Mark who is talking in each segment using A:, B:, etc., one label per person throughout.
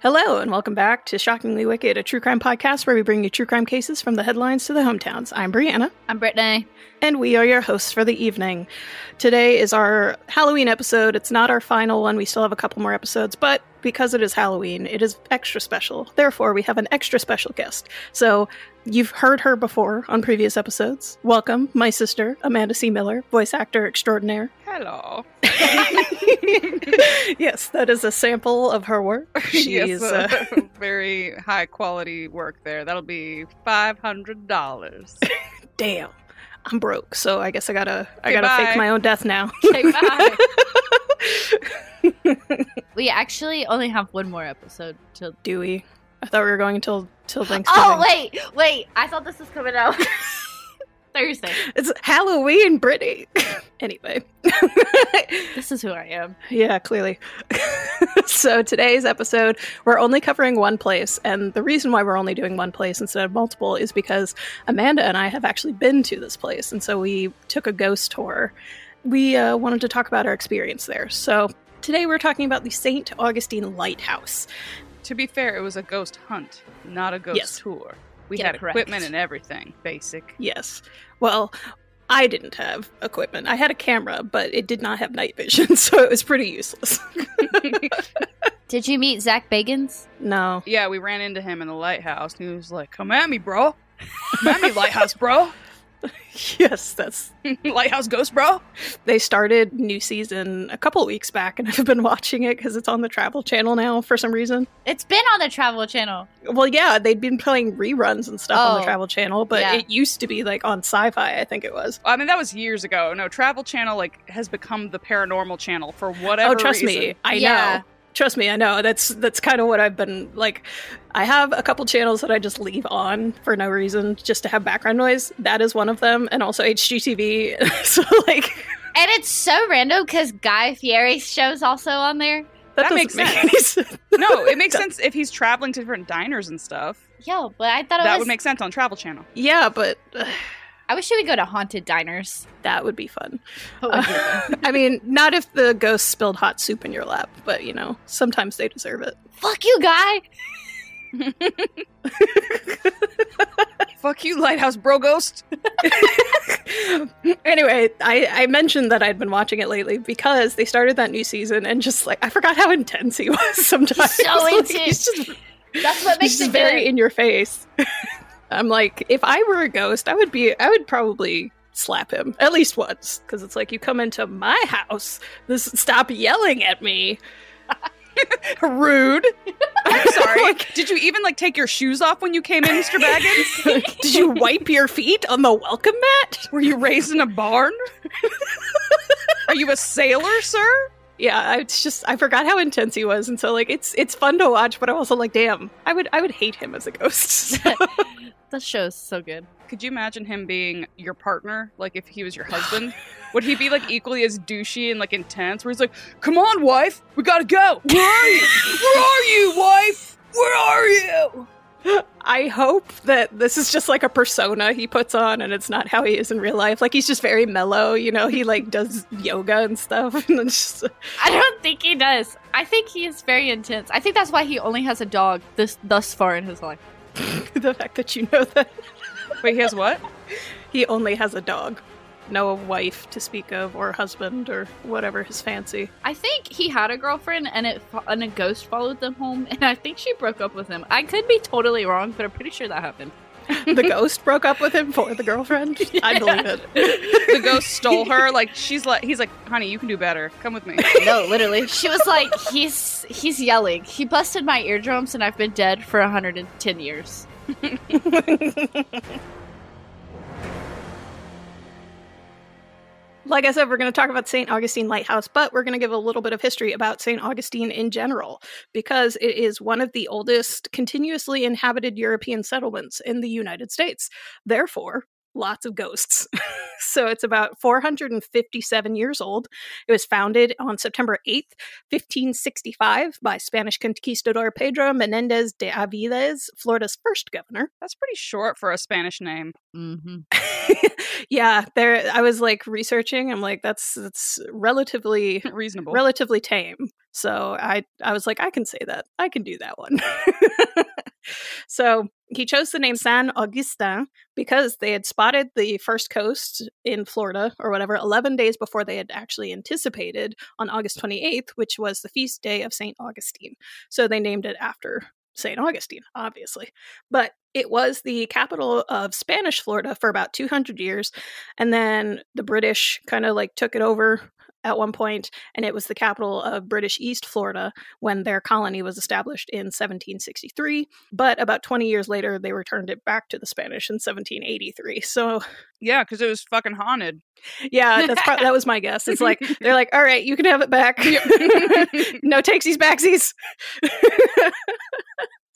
A: Hello, and welcome back to Shockingly Wicked, a true crime podcast where we bring you true crime cases from the headlines to the hometowns. I'm Briana,
B: I'm Brittany.
A: and we are your hosts for the evening. Today is our Halloween episode. It's not our final one, we still have a couple more episodes, but because it is Halloween, it is extra special. Therefore, we have an extra special guest. So, you've heard her before on previous episodes. Welcome, my sister, Amanda C. Miller, voice actor extraordinaire.
C: Hello.
A: yes, that is a sample of her work. She
C: yes,
A: is.
C: uh,
A: Uh,
C: very high quality work there. That'll be five hundred dollars.
A: damn, I'm broke, so I guess I gotta I gotta
C: bye.
A: fake my own death now.
B: Okay, bye. we actually only have one more episode till.
A: Dewey, I thought we were going until till Thanksgiving.
B: Oh wait, wait! I thought this was coming out Thursday.
A: it's Halloween, Brittany. anyway,
B: This is who I am.
A: yeah, clearly. so today's episode, we're only covering one place, and the reason why we're only doing one place instead of multiple is because Amanda and I have actually been to this place, and so we took a ghost tour. We uh, wanted to talk about our experience there. So today we're talking about the St. Augustine Lighthouse.
C: To be fair, it was a ghost hunt, not a ghost
A: Yes.
C: tour. We
B: Get
C: had equipment and everything. Basic.
A: Yes. Well, I didn't have equipment. I had a camera, but it did not have night vision, so it was pretty useless.
B: Did you meet Zak Bagans?
A: no.
C: Yeah, we ran into him in the lighthouse, and he was like, "Come at me, bro. Come at me, lighthouse, bro.
A: Yes, that's
C: lighthouse ghost, bro."
A: they started new season a couple weeks back and I've been watching it cuz it's on the Travel Channel now for some reason.
B: It's been on the Travel Channel.
A: Well, yeah, they'd been playing reruns and stuff on the
B: Oh.
A: Travel Channel, but
B: Yeah.
A: it used to be like on Sci-Fi, I think it was.
C: I mean, that was years ago. No, Travel Channel like has become the paranormal channel for oh, whatever.
A: oh, trust
C: reason.
A: me, I
B: Yeah.
A: know. Trust me, I know. That's that's kind of what I've been like. I have a couple channels that I just leave on for no reason, just to have background noise. That is one of them, and also HGTV. so like
B: And it's so random because Guy Fieri's show's also on there.
A: that,
C: That makes
A: make
C: sense.
A: any sense.
C: No, it makes sense if he's traveling to different diners and stuff.
B: Yeah, but I thought it
C: That
B: was.
C: would make sense on Travel Channel.
A: yeah, but uh,
B: I wish you would go to haunted diners.
A: that would be fun.
B: What would you do?
A: I mean, not if the ghost spilled hot soup in your lap, but you know, sometimes they deserve it.
B: Fuck you, Guy.
C: Fuck you, lighthouse bro ghost.
A: anyway, I, I mentioned that I'd been watching it lately because they started that new season and just like I forgot how intense he was sometimes.
B: He's so
A: Like,
B: intense.
A: He's just,
B: That's what makes
A: he's
B: it
A: very
B: good.
A: in your face. I'm like, if I were a ghost, I would be I would probably slap him at least once because it's like you come into my house, this stop yelling at me. Rude.
C: I'm sorry. Did you even like take your shoes off when you came in, Mr. Baggins?
A: Did you wipe your feet on the welcome mat?
C: Were you raised in a barn? Are you a sailor, sir?
A: Yeah, I- it's just I forgot how intense he was, and so like it's it's fun to watch, but I'm also like, damn, I would I would hate him as a ghost. So-
B: That show's so good.
C: Could you imagine him being your partner? Like if he was your husband? Would he be like equally as douchey and like intense? Where he's like, "Come on, wife, we gotta go. Where are you? Where are you, wife? Where are you?"
A: I hope that this is just like a persona he puts on, and it's not how he is in real life. Like he's just very mellow, you know. He like does yoga and stuff, and it's just
B: I don't think he does. I think he is very intense. I think that's why he only has a dog this thus far in his life.
A: the fact that you know that
C: Wait, he has what?
A: he only has a dog, no wife to speak of, or husband, or whatever his fancy.
B: I think he had a girlfriend and it and a ghost followed them home and I think she broke up with him. I could be totally wrong, but I'm pretty sure that happened.
A: The ghost broke up with him for the girlfriend. I believe it.
C: The ghost stole her. Like she's like, he's like, "Honey, you can do better. Come with me."
B: No, literally. She was like, he's he's yelling. He busted my eardrums and I've been dead for 110 years.
A: Like I said, we're going to talk about St. Augustine Lighthouse, but we're going to give a little bit of history about St. Augustine in general, because it is one of the oldest continuously inhabited European settlements in the United States. Therefore, lots of ghosts. so it's about 457 years old. It was founded on September 8th, 1565, by Spanish conquistador Pedro Menendez de Aviles, Florida's first governor.
C: That's pretty short for a Spanish name.
B: Mm-hmm.
A: yeah, there I was like researching. I'm like, that's that's relatively
C: Reasonable.
A: relatively tame. So I I was like, I can say that. I can do that one. so he chose the name San Augustin because they had spotted the first coast in Florida or whatever 11 days before they had actually anticipated on August 28th, which was the feast day of St. Augustine. So they named it after St. Augustine, obviously. But it was the capital of Spanish Florida for about 200 years. And then the British kind of like took it over at one point, and it was the capital of British East Florida when their colony was established in 1763. But about 20 years later, they returned it back to the Spanish in 1783. So,
C: Yeah, because it was fucking haunted.
A: yeah, that's pro- that was my guess. It's like they're like, "All right, you can have it back. no takesies backsies."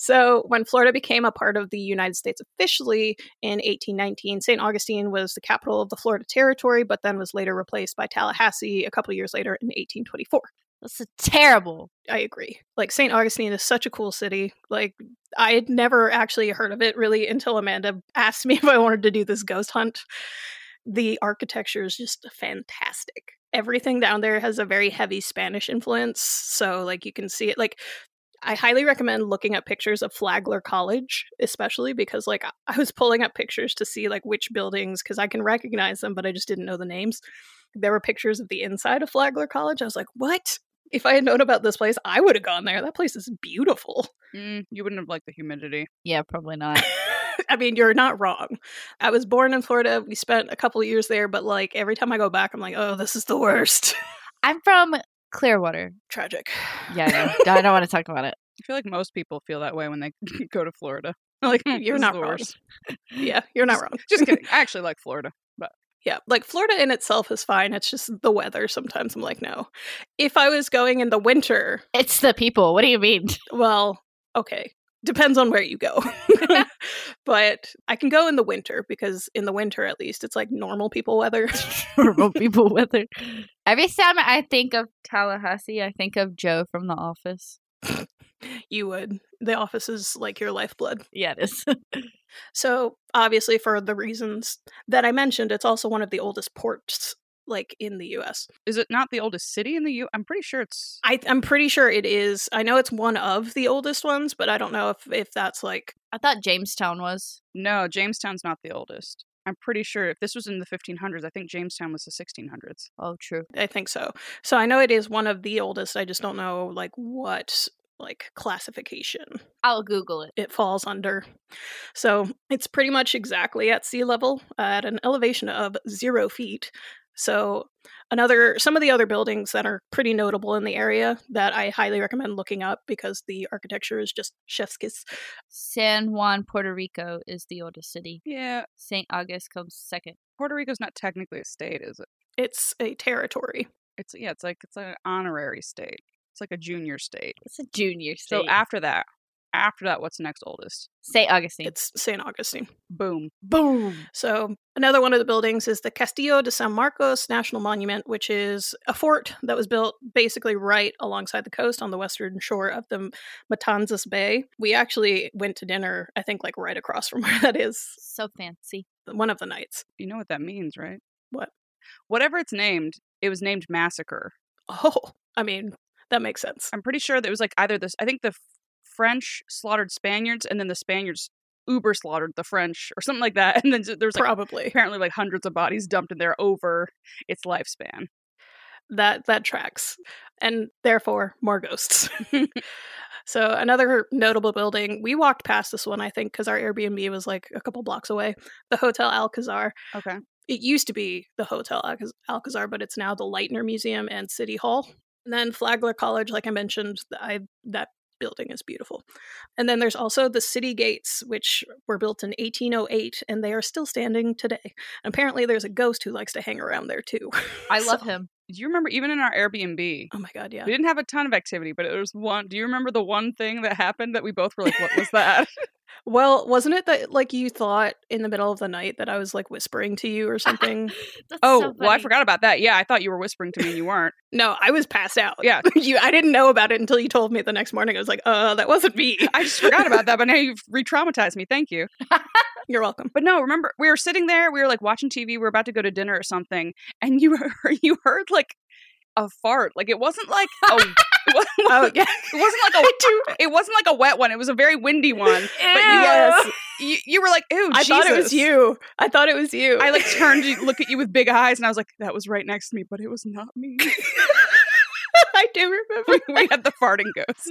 A: so, when Florida became a part of the United States officially in 1819, St. Augustine was the capital of the Florida Territory, but then was later replaced by Tallahassee a couple years later in 1824.
B: That's a terrible.
A: I agree. Like St. Augustine is such a cool city. Like I had never actually heard of it really until Amanda asked me if I wanted to do this ghost hunt. The architecture is just fantastic. Everything down there has a very heavy Spanish influence, so like you can see it like I highly recommend looking at pictures of Flagler College, especially because like I was pulling up pictures to see like which buildings because I can recognize them, but I just didn't know the names. There were pictures of the inside of Flagler College. I was like, what? If I had known about this place, I would have gone there. That place is beautiful.
C: Mm, you wouldn't have liked the humidity.
B: Yeah, probably not.
A: I mean, you're not wrong. I was born in Florida. We spent a couple of years there, but like every time I go back, I'm like, oh, this is the worst.
B: I'm from Clearwater.
A: Tragic.
B: Yeah, I, know. I don't want to talk about it.
C: I feel like most people feel that way when they go to Florida. Like "Mm,
A: You're not wrong. Yeah, you're not wrong.
C: Just kidding. I actually like Florida.
A: But yeah, like Florida in itself is fine. It's just the weather. Sometimes I'm like, no. If I was going in the winter,
B: It's the people. What do you mean?
A: well, okay. Depends on where you go. but I can go in the winter because in the winter, at least, it's like normal people weather.
B: Normal people weather. Every time I think of Tallahassee, I think of Joe from The Office.
A: you would. The office is like your lifeblood.
B: Yeah, it is.
A: So, obviously, for the reasons that I mentioned, it's also one of the oldest ports like in the US.
C: Is it not the oldest city in the U? I'm pretty sure it's.
A: I, I'm pretty sure it is. I know it's one of the oldest ones, but I don't know if, if that's like
B: I thought Jamestown was.
C: No, Jamestown's not the oldest. I'm pretty sure if this was in the 1500s, I think Jamestown was the 1600s.
B: Oh, true.
A: I think so. So I know it is one of the oldest. I just don't know like what like classification
B: I'll Google it.
A: it falls under. So it's pretty much exactly at sea level uh, at an elevation of zero feet. So another some of the other buildings that are pretty notable in the area that I highly recommend looking up because the architecture is just chef's kiss.
B: San Juan, Puerto Rico is the oldest city.
C: Yeah,
B: St. August comes second.
C: Puerto Rico's not technically a state, is it?
A: It's a territory.
C: It's yeah, it's like it's an honorary state. It's like a junior state.
B: It's a junior state.
C: So
B: state.
C: after that, after that, what's next oldest?
B: St. Augustine.
A: It's St. Augustine.
C: Boom.
B: Boom.
A: So another one of the buildings is the Castillo de San Marcos National Monument, which is a fort that was built basically right alongside the coast on the western shore of the Matanzas Bay. We actually went to dinner, I think, like right across from where that is
B: So fancy.
A: one of the nights.
C: You know what that means, right?
A: What?
C: Whatever it's named, it was named massacre.
A: Oh, I mean, that makes sense.
C: I'm pretty sure that it was like either this. I think the F- French slaughtered Spaniards, and then the Spaniards uber slaughtered the French, or something like that. And then there's like
A: Probably
C: apparently like hundreds of bodies dumped in there over its lifespan.
A: that that tracks, and therefore more ghosts. so another notable building, we walked past this one, I think, because our Airbnb was like a couple blocks away. The Hotel Alcazar.
C: Okay.
A: it used to be the Hotel Alcaz- Alcazar, but it's now the Lightner Museum and City Hall. And then Flagler College, like I mentioned, I that building is beautiful. And then there's also the city gates, which were built in 1808, and they are still standing today. And apparently, there's a ghost who likes to hang around there too.
B: I love
A: So-
B: him.
C: Do you remember even in our Airbnb?
A: Oh my god, yeah.
C: We didn't have a ton of activity, but it was one. Do you remember the one thing that happened that we both were like, "What was that?"
A: Well, wasn't it that like you thought in the middle of the night that I was like whispering to you or something?
C: Oh,
B: so
C: well, I forgot about that. Yeah, I thought you were whispering to me and you weren't.
A: no, I was passed out.
C: Yeah.
A: you. I didn't know about it until you told me the next morning. I was like, uh, that wasn't me.
C: I just forgot about that, but now you've re-traumatized me. Thank you.
A: You're welcome.
C: But no, remember we were sitting there, we were like watching TV, we were about to go to dinner or something, and you heard, you heard like a fart. Like it wasn't like a. It wasn't,
A: Oh yeah,
C: it wasn't like a. It wasn't like a wet one. It was a very windy one. But you,
A: Yes,
C: you, you were like, "Ew,
A: I thought it was you. I thought it was you.
C: I like turned to look at you with big eyes, and I was like, "That was right next to me, but it was not me."
A: I do remember.
C: we had the farting ghost.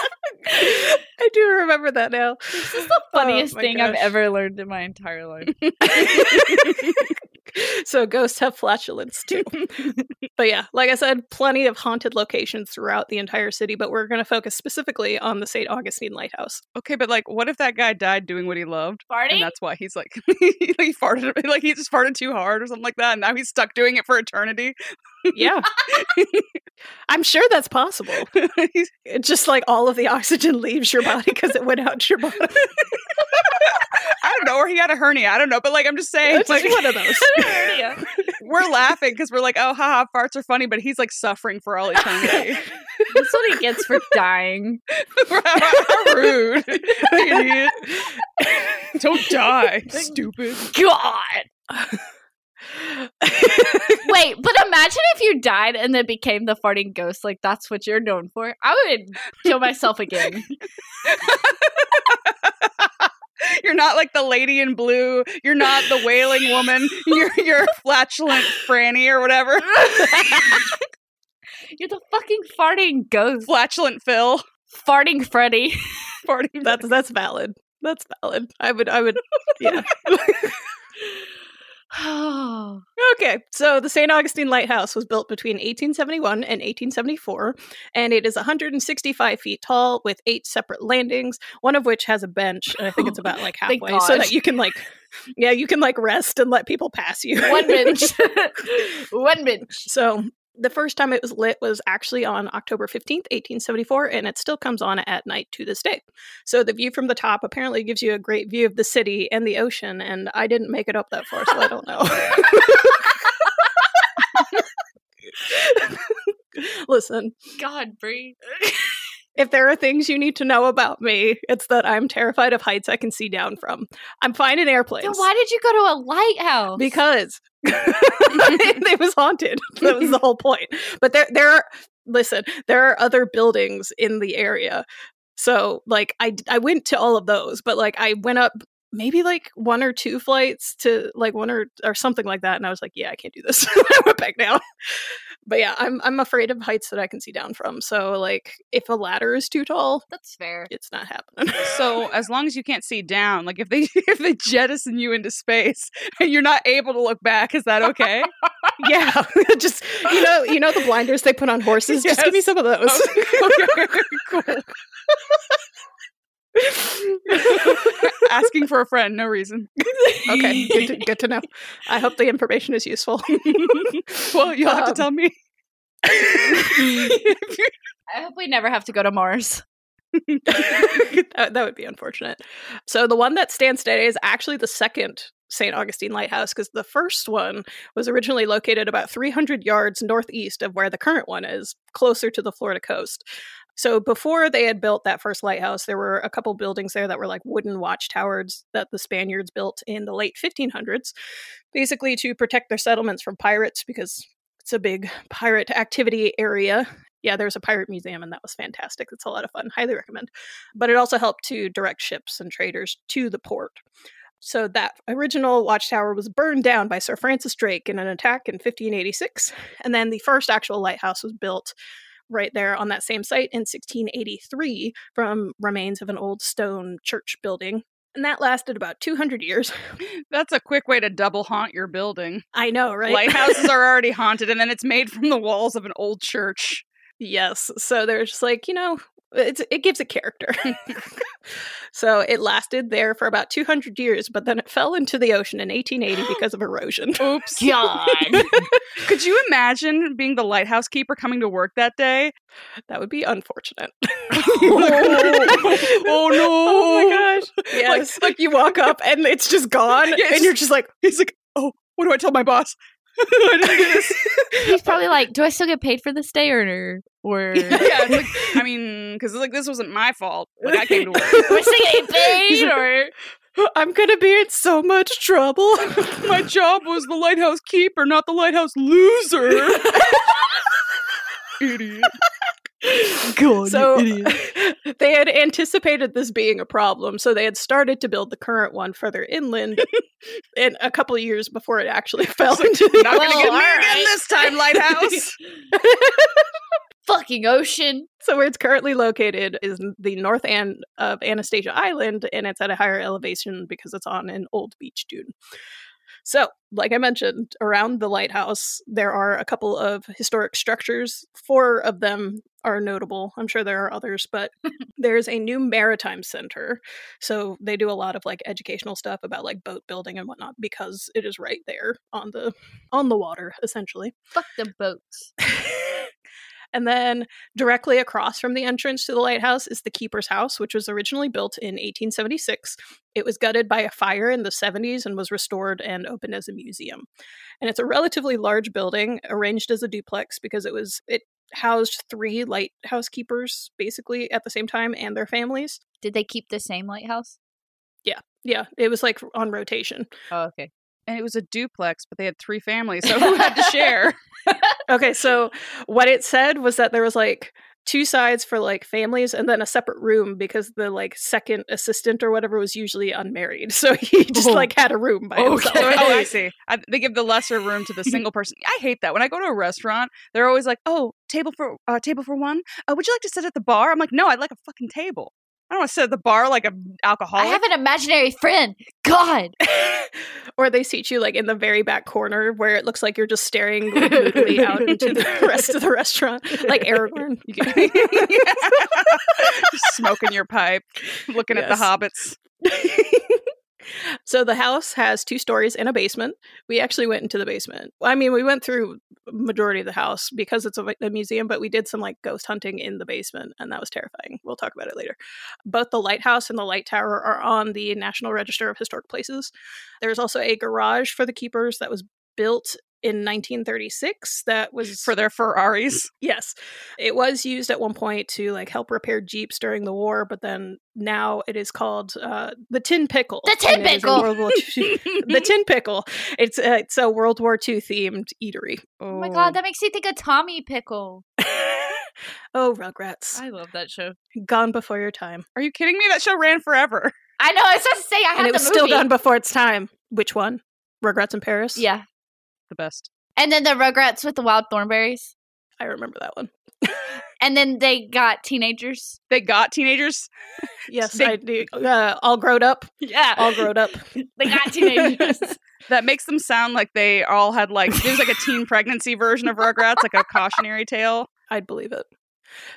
A: I do remember that now.
B: This is the oh funniest
A: Oh my
B: thing I've ever learned in my entire life.
A: so ghosts have flatulence too. but yeah, like I said, plenty of haunted locations throughout the entire city, but we're going to focus specifically on the St. Augustine Lighthouse.
C: Okay, but like, what if that guy died doing what he loved, and
B: Farting?
C: that's why he's like, he farted, like he just farted too hard or something like that, and now he's stuck doing it for eternity.
A: Yeah. I'm sure that's possible. Just like all of the oxygen leaves your body because it went out your body.
C: I don't know, or he had a hernia. I don't know, but like, I'm just saying,
A: It's
C: like,
A: just one of those.
C: We're laughing because we're like, oh, haha, farts are funny, but he's like suffering for all eternity.
B: That's what he gets for dying.
C: How rude, idiot! Don't die, stupid.
B: God. Wait, but imagine if you died and then became the farting ghost. Like that's what you're known for. I would kill myself again.
C: You're not like the lady in blue. You're not the wailing woman. You're you're flatulent Franny or whatever.
B: You're the fucking farting ghost.
C: Flatulent Phil.
B: Farting Freddy.
C: Farting
A: that's that's valid. That's valid. I would I would yeah.
B: Oh,
A: Okay, so the St. Augustine Lighthouse was built between 1871 and 1874, and it is 165 feet tall with eight separate landings, one of which has a bench, and I think it's about like halfway, so that you can like, yeah, you can like rest and let people pass you.
B: one bench. one bench.
A: So the first time it was lit was actually on October 15th, 1874, and it still comes on at night to this day. So the view from the top apparently gives you a great view of the city and the ocean, and I didn't make it up that far, so I don't know. Listen,
B: God, Brie.
A: if there are things you need to know about me, it's that I'm terrified of heights I can see down from. I'm fine in airplanes.
B: So why did you go to a lighthouse?
A: because it was haunted. That was the whole point. But there, there are. Listen, there are other buildings in the area, so like I, I went to all of those, but like I went up maybe like one or two flights to like one or or something like that, and I was like, yeah, I can't do this. I went back down. But yeah, I'm I'm afraid of heights that I can see down from. So like, if a ladder is too tall,
B: That's fair.
A: it's not happening.
C: So as long as you can't see down, like if they if they jettison you into space and you're not able to look back, is that okay?
A: yeah, just you know, you know the blinders they put on horses. Just give me some of those.
C: okay, cool. Asking for a friend, no reason.
A: Okay, good to, good to know. I hope the information is useful.
C: Well, you'll have to
A: Um,
C: tell me.
B: I hope we never have to go to Mars.
A: that, that would be unfortunate. So the one that stands today is actually the second St. Augustine Lighthouse because the first one was originally located about 300 yards northeast of where the current one is, closer to the Florida coast. So before they had built that first lighthouse, there were a couple buildings there that were like wooden watchtowers that the Spaniards built in the late 1500s, basically to protect their settlements from pirates because it's a big pirate activity area. Yeah, there's a pirate museum, and that was fantastic. It's a lot of fun. Highly recommend. But it also helped to direct ships and traders to the port. So that original watchtower was burned down by Sir Francis Drake in an attack in 1586, and then the first actual lighthouse was built right there on that same site in 1683 from remains of an old stone church building. And that lasted about 200 years.
C: That's a quick way to double haunt your building.
A: I know, right?
C: Lighthouses are already haunted, and then it's made from the walls of an old church.
A: Yes. So they're just like, you know, it's, it gives a character. so it lasted there for about 200 years, but then it fell into the ocean in 1880 because of erosion.
C: Oops.
B: God.
C: Could you imagine being the lighthouse keeper coming to work that day?
A: That would be unfortunate.
C: Oh, oh no!
A: Oh my gosh. Yes. Like, you walk up and it's just gone, and you're just like,
C: He's like, oh, what do I tell my boss? I didn't do this.
B: He's probably like, "Do I still get paid for this day or or
C: yeah, like, I mean, because like this wasn't my fault. Like I came to work.
B: do I still get paid or?"
A: I'm gonna be in so much trouble.
C: My job was the lighthouse keeper, not the lighthouse loser. idiot.
D: God,
A: so
D: idiot.
A: they had anticipated this being a problem, so they had started to build the current one further inland in a couple of years before it actually fell into the
C: Not gonna get me
B: all
C: again this time, Lighthouse.
B: Fucking ocean.
A: So where it's currently located is the north end of Anastasia Island, and it's at a higher elevation because it's on an old beach dune. So, like I mentioned, around the lighthouse, there are a couple of historic structures. Four of them are notable. I'm sure there are others, but there's a new maritime center. So they do a lot of like educational stuff about like boat building and whatnot because it is right there on the on the water, essentially.
B: Fuck the boats.
A: and then directly across from the entrance to the lighthouse is the keeper's house, which was originally built in 1876. It was gutted by a fire in the 70s and was restored and opened as a museum. And it's a relatively large building arranged as a duplex because it was it housed three lighthouse keepers basically at the same time and their families.
B: Did they keep the same lighthouse?
A: Yeah, Yeah, it was like on rotation.
B: Oh, okay.
C: And it was a duplex, but they had three families, so who had to share?
A: Okay, so what it said was that there was like two sides for like families and then a separate room because the like second assistant or whatever was usually unmarried. So he just
D: Oh.
A: like had a room by himself.
C: So- oh, I see. I, they give the lesser room to the single person. I hate that. When I go to a restaurant, they're always like, "Oh, table for uh, table for one. Uh, would you like to sit at the bar?" I'm like, "No, I'd like a fucking table. I don't want to sit at the bar like an alcoholic."
B: I have an imaginary friend. God.
A: or they seat you like in the very back corner where it looks like you're just staring like, moodily out into the rest of the restaurant, like Aragorn.
C: Just smoking your pipe, looking at the hobbits.
A: So the house has two stories and a basement. We actually went into the basement. I mean, we went through majority of the house because it's a, a museum, but we did some like ghost hunting in the basement, and that was terrifying. We'll talk about it later. Both the lighthouse and the light tower are on the National Register of Historic Places. There's also a garage for the keepers that was built in 1936 that was
C: for their Ferraris.
A: Yes. It was used at one point to like help repair Jeeps during the war, but then now it is called uh, the Tin Pickle.
B: The Tin
A: and it is a
B: Pickle!
A: World War II the Tin Pickle. It's uh, it's a World War II themed eatery.
B: Oh my god, that makes me think of Tommy Pickle.
A: oh, Rugrats.
B: I love that show.
A: Gone before your time.
C: Are you kidding me? That show ran forever.
B: I know. I was supposed to say I had
A: and it
B: the
A: was still
B: movie.
A: gone before its time. Which one? Rugrats in Paris?
B: Yeah,
C: The best.
B: and then the Rugrats with the wild Thornberrys,
A: I remember that one.
B: and then they got teenagers.
C: They got teenagers.
A: Yes,
C: They-
A: I do. Uh, all grown up.
B: Yeah,
A: All grown up.
B: they got teenagers.
C: That makes them sound like they all had like there's like a teen pregnancy version of Rugrats, like a cautionary tale.
A: I'd believe it.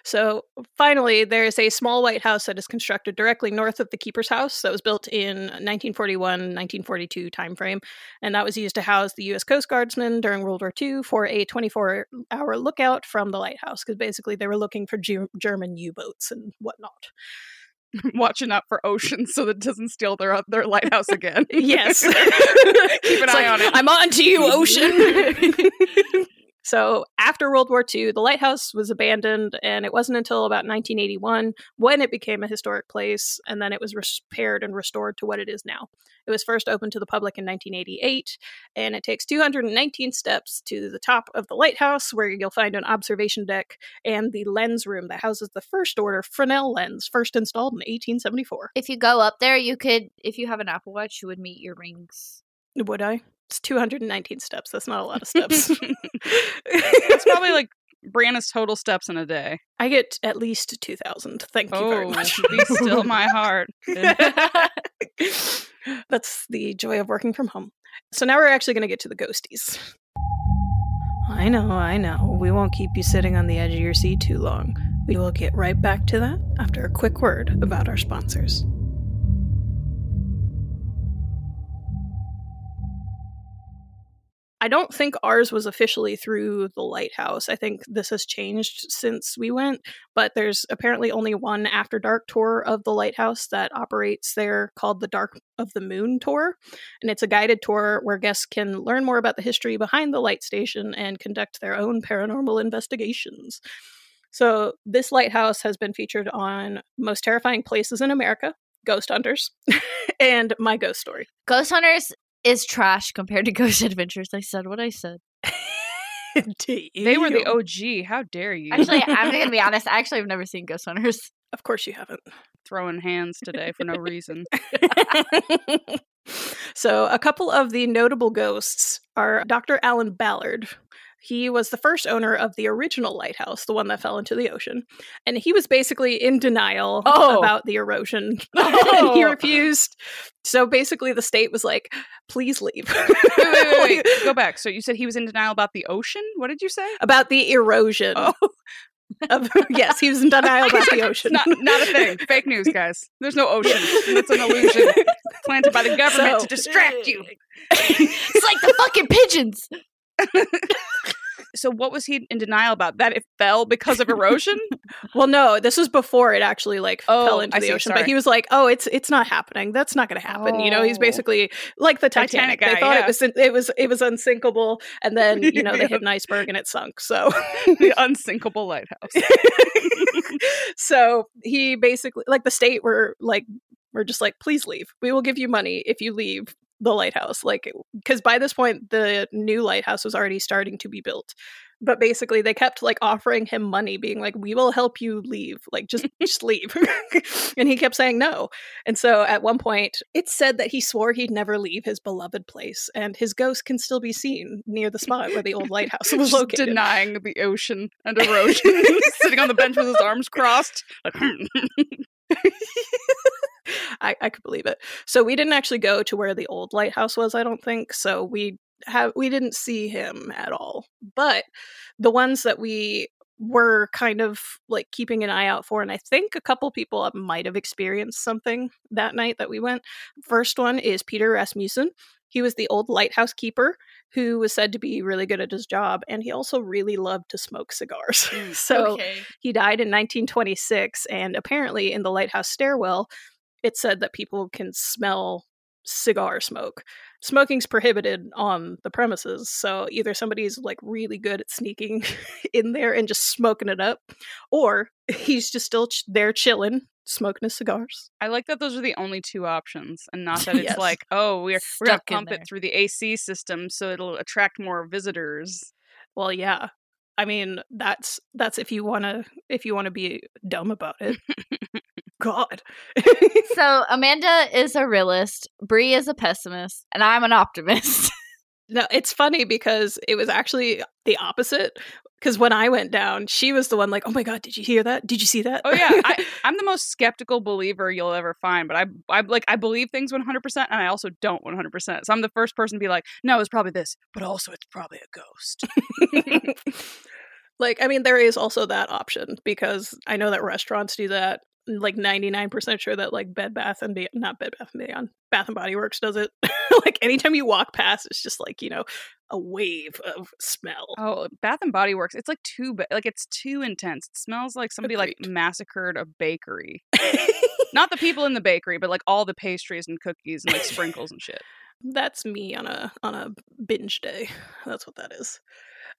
A: So finally, there is a small white house that is constructed directly north of the keeper's house that was built in 1941-1942 timeframe, and that was used to house the U.S. Coast Guardsmen during World War II for a 24-hour lookout from the lighthouse because basically they were looking for Ge- German U-boats and whatnot.
C: Watching out for oceans so that it doesn't steal their their lighthouse again.
A: Yes,
C: Keep an
A: It's
C: eye
A: like,
C: on it.
A: I'm on to you, ocean. So after World War II, the lighthouse was abandoned, and it wasn't until about 1981 when it became a historic place, and then it was repaired and restored to what it is now. It was first opened to the public in 1988, and it takes 219 steps to the top of the lighthouse, where you'll find an observation deck and the lens room that houses the first order Fresnel lens, first installed in 1874.
B: if you go up there, you could, if you have an Apple Watch, you would meet your rings.
A: Would I? It's 219 steps. That's not a lot of steps.
C: It's probably like Briana's total steps in a day.
A: I get at least 2,000. Thank you very
C: Oh,
A: much.
C: be still my heart.
A: That's the joy of working from home. So now we're actually going to get to the ghosties. I know, I know. We won't keep you sitting on the edge of your seat too long. We will get right back to that after a quick word about our sponsors. I don't think ours was officially through the lighthouse. I think this has changed since we went, but there's apparently only one after dark tour of the lighthouse that operates there called the Dark of the Moon tour. And it's a guided tour where guests can learn more about the history behind the light station and conduct their own paranormal investigations. So, this lighthouse has been featured on Most Terrifying Places in America, Ghost Hunters, and My Ghost Story.
B: Ghost Hunters is trash compared to Ghost Adventures. I said what I said.
C: They were the OG. How dare you?
B: Actually, I'm gonna be honest. I actually have never seen Ghost Hunters.
A: Of course you haven't.
C: throwing hands today for no reason.
A: so, a couple of the notable ghosts are Dr. Alan Ballard. He was the first owner of the original lighthouse, the one that fell into the ocean. And he was basically in denial
B: Oh.
A: about the erosion. and he
B: Oh.
A: refused. So basically, the state was like, please leave.
C: Wait, wait, wait, wait. Go back. So you said he was in denial about the ocean? What did you say?
A: about the erosion.
C: Oh.
A: Of, yes, he was in denial about the ocean.
C: Not, not a thing. Fake news, guys. There's no ocean. That's an illusion planted by the government
A: So-
C: to distract you.
B: It's like the fucking pigeons.
C: So what was he in denial about? That it fell because of erosion?
A: Well, no, this was before it actually like
C: Oh,
A: fell into
C: I
A: the
C: see,
A: ocean.
C: sorry.
A: But he was like, "Oh, it's it's not happening. That's not going to happen." You know, he's
C: Oh.
A: basically like the Titanic.
C: Titanic
A: they thought
C: yeah.
A: it was it was it was unsinkable, and then you know they hit an iceberg and it sunk. So
C: the unsinkable lighthouse.
A: so he basically like the state were like we're just like please leave we will give you money if you leave the lighthouse like because by this point the new lighthouse was already starting to be built but basically they kept like offering him money being like we will help you leave like just just leave and he kept saying no and so at one point it's said that he swore he'd never leave his beloved place and his ghost can still be seen near the spot where the old lighthouse was
C: Just
A: located
C: denying the ocean and erosion. Sitting on the bench with his arms crossed. Like,
A: I, I could believe it. So we didn't actually go to where the old lighthouse was, I don't think. So we have we didn't see him at all. But the ones that we were kind of like keeping an eye out for, and I think a couple people might have experienced something that night that we went. First one is Peter Rasmussen. He was the old lighthouse keeper who was said to be really good at his job, and he also really loved to smoke cigars. Mm, so
B: okay.
A: he died in 1926, and apparently in the lighthouse stairwell, it said that people can smell cigar smoke. Smoking's prohibited on the premises, so either somebody's like really good at sneaking in there and just smoking it up, or he's just still ch- there chilling, smoking his cigars.
C: I like that those are the only two options, and not that it's
A: Yes.
C: like, oh, we're we're gonna pump it through the AC system so it'll attract more visitors.
A: Well, yeah. I mean, that's that's if you want to if you want to be dumb about it. God.
B: So Amanda is a realist, Bree is a pessimist, and I'm an optimist.
A: No, it's funny because it was actually the opposite. Because when I went down, she was the one like, "Oh my god, did you hear that? Did you see that?"
C: Oh yeah, I, I'm the most skeptical believer you'll ever find, but I I like I believe things 100, percent and I also don't 100. percent So I'm the first person to be like, no, it's probably this, but also it's probably a ghost.
A: like, I mean, there is also that option because I know that restaurants do that. Like ninety nine percent sure that like Bed Bath and Beyond, not Bed Bath and Beyond, Bath and Body Works does it. like anytime you walk past, it's just like you know a wave of smell.
C: Oh, Bath and Body Works, it's like too like it's too intense. It smells like somebody like massacred a bakery. Not the people in the bakery, but like all the pastries and cookies and like sprinkles and shit.
A: That's me on a on a binge day. That's what that is.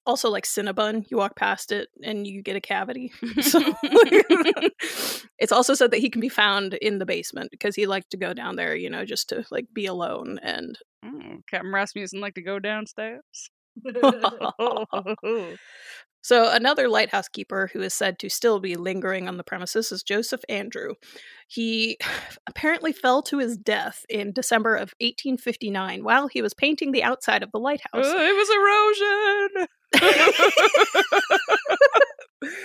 A: Also, like Cinnabon, you walk past it and you get a cavity. So it's also said that he can be found in the basement because he liked to go down there, you know, just to like be alone. And
C: Oh, Captain Rasmussen like to go downstairs. Oh.
A: So another lighthouse keeper who is said to still be lingering on the premises is Joseph Andreu. He apparently fell to his death in December of 1859 while he was painting the outside of the lighthouse.
C: Uh, it was erosion.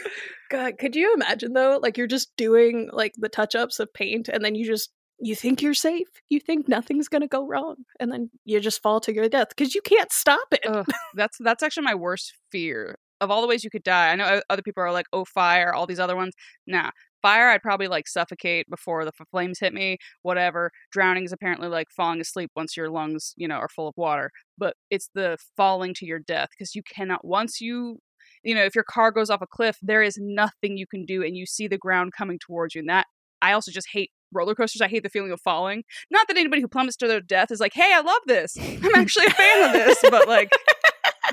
A: God, could you imagine though? Like you're just doing like the touch ups of paint and then you just you think you're safe. You think nothing's gonna go wrong, and then you just fall to your death because you can't stop it.
C: Ugh, that's that's actually my worst fear. Of all the ways you could die, I know other people are like, "Oh, fire!" All these other ones. Nah, fire. I'd probably like suffocate before the flames hit me. Whatever. Drowning is apparently like falling asleep once your lungs, you know, are full of water. But it's the falling to your death because you cannot. Once you, you know, if your car goes off a cliff, there is nothing you can do, and you see the ground coming towards you. And that I also just hate roller coasters. I hate the feeling of falling. Not that anybody who plummets to their death is like, "Hey, I love this. I'm actually a fan of this," but like,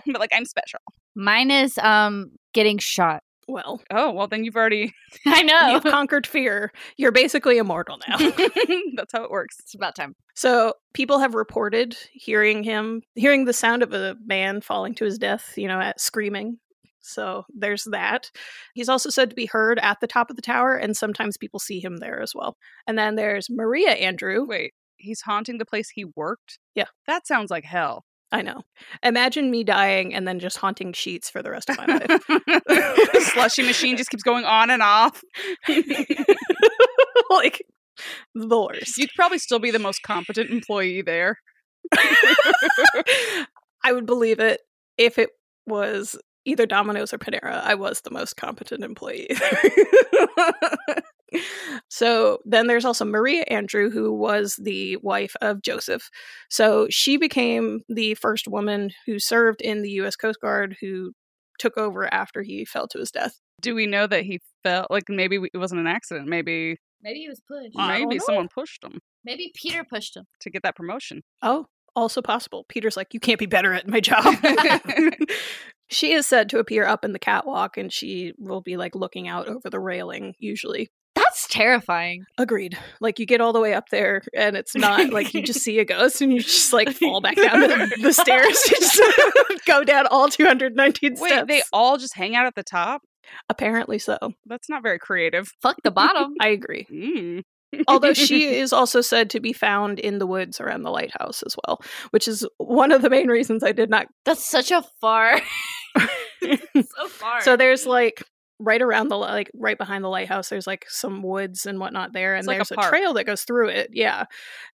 C: but like I'm special.
B: Mine is um getting shot.
A: Well,
C: Oh, well, then you've already.
B: I know.
A: you've conquered fear. You're basically immortal now.
C: That's how it works.
B: it's about time.
A: So people have reported hearing him, hearing the sound of a man falling to his death, you know, at screaming. So there's that. He's also said to be heard at the top of the tower, and sometimes people see him there as well. And then there's Maria Andreu.
C: Wait, he's haunting the place he worked?
A: Yeah.
C: That sounds like hell.
A: I know. Imagine me dying and then just haunting sheets for the rest of my life.
C: the slushy machine just keeps going on and off.
A: like the worst.
C: You'd probably still be the most competent employee there.
A: I would believe it if it was either Domino's or Panera. I was the most competent employee. So then there's also Maria Andreu, who was the wife of Joseph. So she became the first woman who served in the U.S. Coast Guard who took over after he fell to his death.
C: Do we know that he fell? Like maybe it wasn't an accident. Maybe
B: Maybe he was pushed.
C: Maybe someone pushed him
B: Maybe Peter pushed him.
C: to get that promotion.
A: Oh, also possible. Peter's like, you can't be better at my job. she is said to appear up in the catwalk and she will be like looking out over the railing, usually.
B: That's terrifying.
A: Agreed. Like you get all the way up there and it's not like you just see a ghost and you just like fall back down the, the stairs. Just go down all 219
C: Wait,
A: steps.
C: they all just hang out at the top?
A: Apparently so.
C: That's not very creative.
B: Fuck the bottom.
A: I agree.
C: Mm.
A: Although she is also said to be found in the woods around the lighthouse as well, which is one of the main reasons I did not
B: That's such a far. so far.
A: So there's like right around the like right behind the lighthouse. There's like some woods and whatnot there, and
C: like
A: there's a,
C: park.
A: trail that goes through it. Yeah,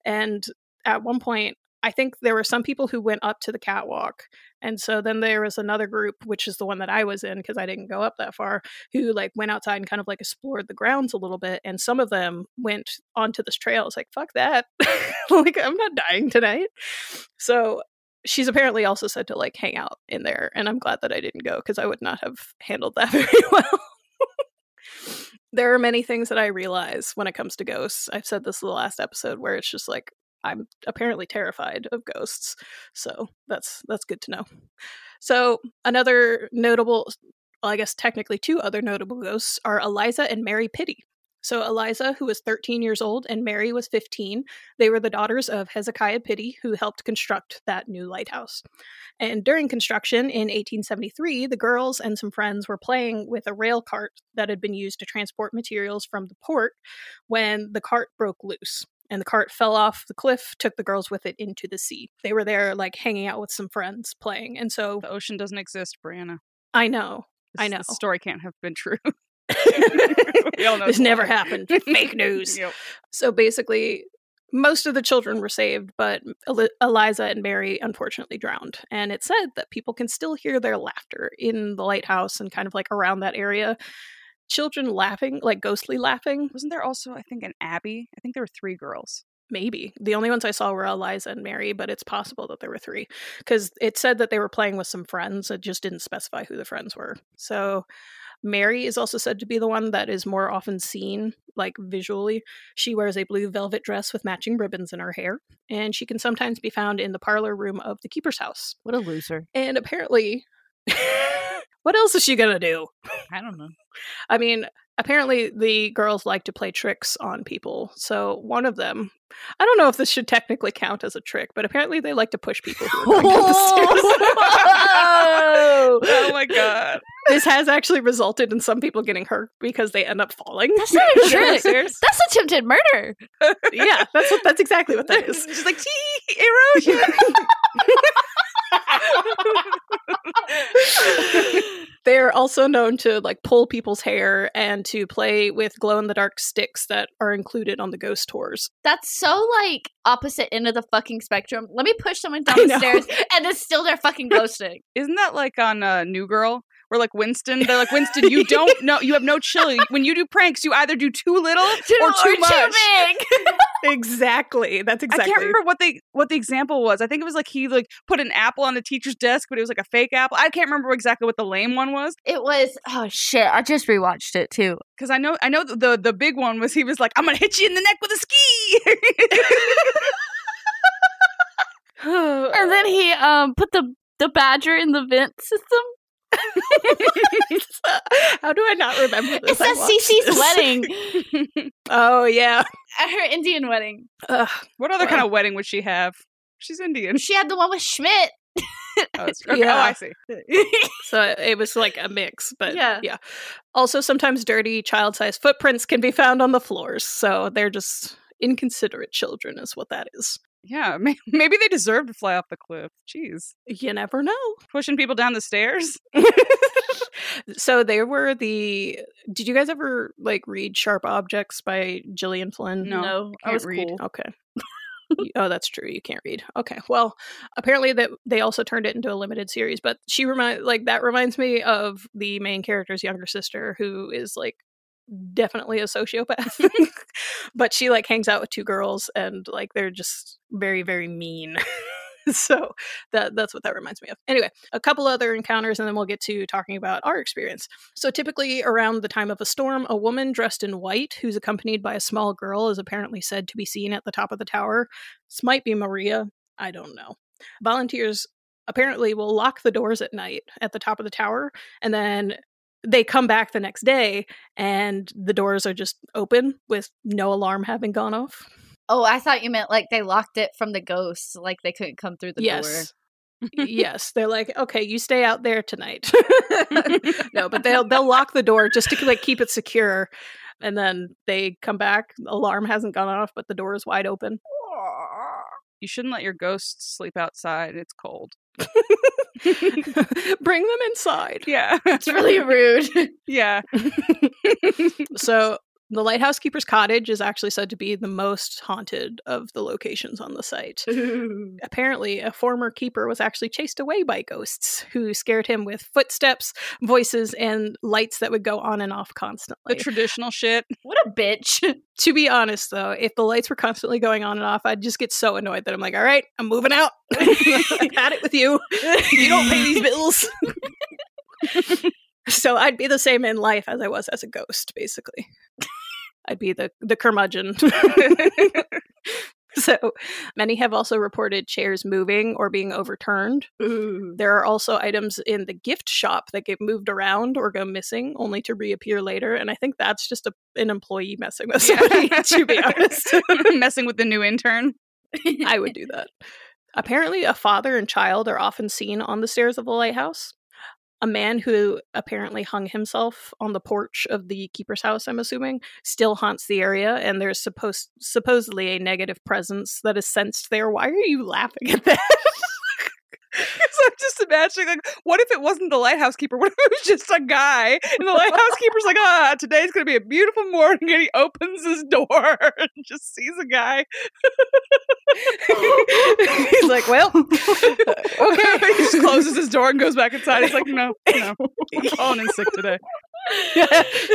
A: and at one point, I think there were some people who went up to the catwalk, and so then there was another group, which is the one that I was in because I didn't go up that far, who like went outside and kind of like explored the grounds a little bit, and some of them went onto this trail. It's like fuck that, like I'm not dying tonight. So she's apparently also said to like hang out in there and i'm glad that i didn't go because i would not have handled that very well. There are many things that i realize when it comes to ghosts. I've said this in the last episode where it's just like i'm apparently terrified of ghosts so that's that's good to know. So another notable well, i guess technically two other notable ghosts are eliza and mary Pittee so eliza who was 13 years old and mary was 15 they were the daughters of Hezekiah Pittee, who helped construct that new lighthouse. And during construction in 1873, the girls and some friends were playing with a rail cart that had been used to transport materials from the port when the cart broke loose. And the cart fell off the cliff, took the girls with it into the sea. They were there, like hanging out with some friends playing. And so
C: The ocean doesn't exist, Briana.
A: I know. I know.
C: this story can't have been true. We all know
A: this never happened. Fake news.
C: Yep.
A: So basically, most of the children were saved, but Eli- Eliza and Mary unfortunately drowned. And it said that people can still hear their laughter in the lighthouse and kind of like around that area. Children laughing, like ghostly laughing,
C: Wasn't there also, I think, an Abbey? I think there were three girls.
A: maybe. The only ones I saw were Eliza and Mary, but it's possible that there were three because it said that they were playing with some friends. It just didn't specify who the friends were. So Mary is also said to be the one that is more often seen, like visually. She wears a blue velvet dress with matching ribbons in her hair, and she can sometimes be found in the parlor room of the keeper's house.
B: what a loser.
A: And apparently, what else is she gonna do?
B: I don't know.
A: I mean, apparently the girls like to play tricks on people. So one of them, I don't know if this should technically count as a trick, but apparently they like to push people who are the stairs.
C: Oh my god.
A: this has actually resulted in some people getting hurt because they end up falling.
B: That's not a trick. That's attempted murder.
A: yeah, that's what that's exactly what that is.
C: Just like tee erosion.
A: They're also known to like pull people's hair and to play with glow in the dark sticks that are included on the ghost tours.
B: That's so like opposite end of the fucking spectrum. Let me push someone down the stairs and it's still they're fucking ghosting.
C: Isn't that like on uh, New Girl? Where like Winston, they're like Winston, you don't know, you have no chill. When you do pranks, you either do too little or too much.
B: big.
A: exactly. That's exactly.
C: I can't remember what the what the example was. I think it was like he like put an apple on the teacher's desk, but it was like a fake apple. I can't remember exactly what the lame one was
B: it was oh shit. I just rewatched it too.
C: because I know I know the, the the big one was he was like I'm gonna hit you in the neck with a ski.
B: And then he um put the the badger in the vent system.
A: How do I not remember this?
B: It's
A: I
B: Cece's wedding.
A: Oh yeah.
B: At her Indian wedding.
A: Ugh.
C: what other kind of wedding would she have? She's Indian.
B: She had the one with Schmidt.
C: Oh, okay.
A: Oh, yeah.
C: oh I see.
A: So it was like a mix, but
B: Yeah.
A: yeah. Also, sometimes dirty child-sized footprints can be found on the floors, so they're just inconsiderate children, is what that is.
C: Yeah, maybe they deserve to fly off the cliff. Jeez,
A: You never know.
C: pushing people down the stairs.
A: so they were the. Did you guys ever like read Sharp Objects by Gillian Flynn?
C: No,
B: I
C: can't
B: was
C: read.
B: cool.
A: Okay. Oh, that's true. You can't read. Okay. Well, apparently that they also turned it into a limited series, but she remind like that reminds me of the main character's younger sister, who is like definitely a sociopath. but she like hangs out with two girls, and like they're just very, very mean. so that that's what that reminds me of. Anyway, a couple other encounters, and then we'll get to talking about our experience. So typically around the time of a storm, a woman dressed in white who's accompanied by a small girl is apparently said to be seen at the top of the tower. This might be Maria. I don't know. Volunteers apparently will lock the doors at night at the top of the tower and then they come back the next day and the doors are just open with no alarm having gone off.
B: Oh, I thought you meant like they locked it from the ghosts, like they couldn't come through the door.
A: yes. yes, they're like, okay, you stay out there tonight. no, but they'll they'll lock the door just to like keep it secure, and then they come back. Alarm hasn't gone off, but the door is wide open.
C: You shouldn't let your ghosts sleep outside. It's cold.
A: Bring them inside.
C: Yeah,
B: It's really rude.
C: yeah.
A: So the lighthouse keeper's cottage is actually said to be the most haunted of the locations on the site. Apparently, a former keeper was actually chased away by ghosts who scared him with footsteps, voices, and lights that would go on and off constantly.
C: The traditional shit.
B: what a bitch.
A: to be honest, though, if the lights were constantly going on and off, I'd just get so annoyed that I'm like, all right, I'm moving out. I've had it with you. You don't pay these bills. so I'd be the same in life as I was as a ghost, basically. I'd be the, the curmudgeon. so many have also reported chairs moving or being overturned. There are also items in the gift shop that get moved around or go missing, only to reappear later. And I think that's just a, an employee messing with somebody, to be honest.
C: Messing with the new intern.
A: I would do that. Apparently, a father and child are often seen on the stairs of the lighthouse. A man who apparently hung himself on the porch of the keeper's house, I'm assuming, still haunts the area, and there's supposed supposedly a negative presence that is sensed there. Why are you laughing at that?
C: Just imagining, like, what if it wasn't the lighthouse keeper? What if it was just a guy? And the lighthouse keeper's like, ah, today's gonna be a beautiful morning, and he opens his door and just sees a guy.
A: He's like, well,
C: Okay. he just closes his door and goes back inside. He's like, no, no, I'm calling in sick today.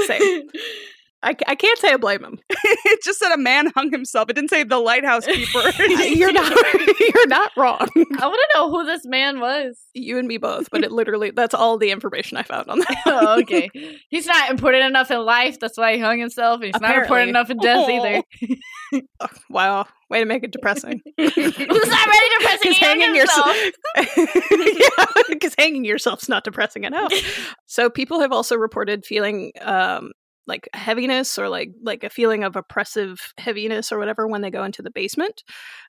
A: Same. I, I can't say I blame him.
C: it just said a man hung himself. It didn't say the lighthouse keeper.
A: you're not you're not wrong.
B: I want to know who this man was.
A: You and me both, but it literally that's all the information I found on that.
B: Oh, okay. He's not important enough in life. That's why he hung himself. He's not important enough in death either.
A: Ugh, wow, way to make it depressing.
B: Who's not ready to press
A: Because hanging
B: himself.
A: yourself, yeah, because hanging yourself's not depressing enough. So people have also reported feeling um, like heaviness or like like a feeling of oppressive heaviness or whatever when they go into the basement.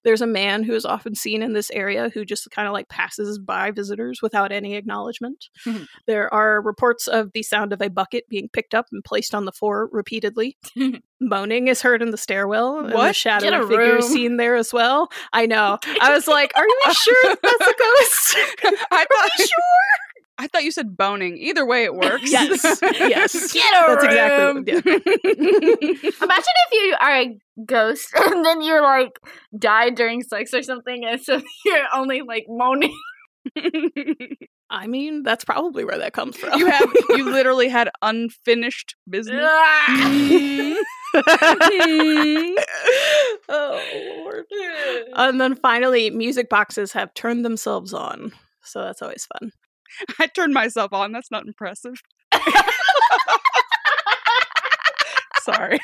A: There's a man who is often seen in this area who just kind of like passes by visitors without any acknowledgement.
B: Mhm.
A: there are reports of the sound of a bucket being picked up and placed on the floor repeatedly. Moaning is heard in the stairwell. And the
C: What?
A: shadowy
B: a
A: figure
B: room.
A: seen there as well. I know. I was like, are you sure that's a ghost?
C: I thought I thought you said boning. Either way, it works.
A: Yes. Yes.
B: Get a
A: That's
B: room.
A: exactly yeah.
B: Imagine if you are a ghost and then you're like died during sex or something, and so you're only like moaning.
A: I mean, that's probably where that comes from.
C: you have you literally had unfinished business.
A: oh Lord. And then finally, music boxes have turned themselves on. So that's always fun.
C: I turned myself on. That's not impressive. Sorry.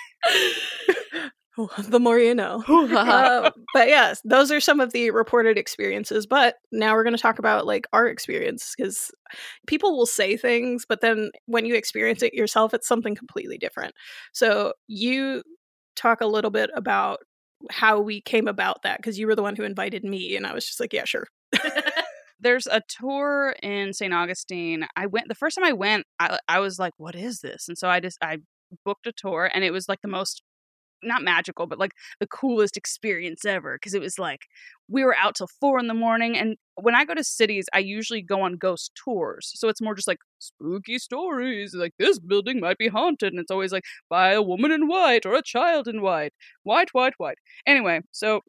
A: the more you know. Uh, but yes, those are some of the reported experiences. But now we're going to talk about like our experience because people will say things, but then when you experience it yourself, it's something completely different. So you talk a little bit about how we came about that because you were the one who invited me, and I was just like, yeah, sure.
C: There's a tour in St. Augustine. I went the first time I went, I, I was like, what is this? And so I just I booked a tour and it was like the most not magical, but like the coolest experience ever because it was like we were out till four in the morning. And when I go to cities, I usually go on ghost tours. So it's more just like spooky stories, like this building might be haunted. And it's always like by a woman in white or a child in white. White, white, white. Anyway, so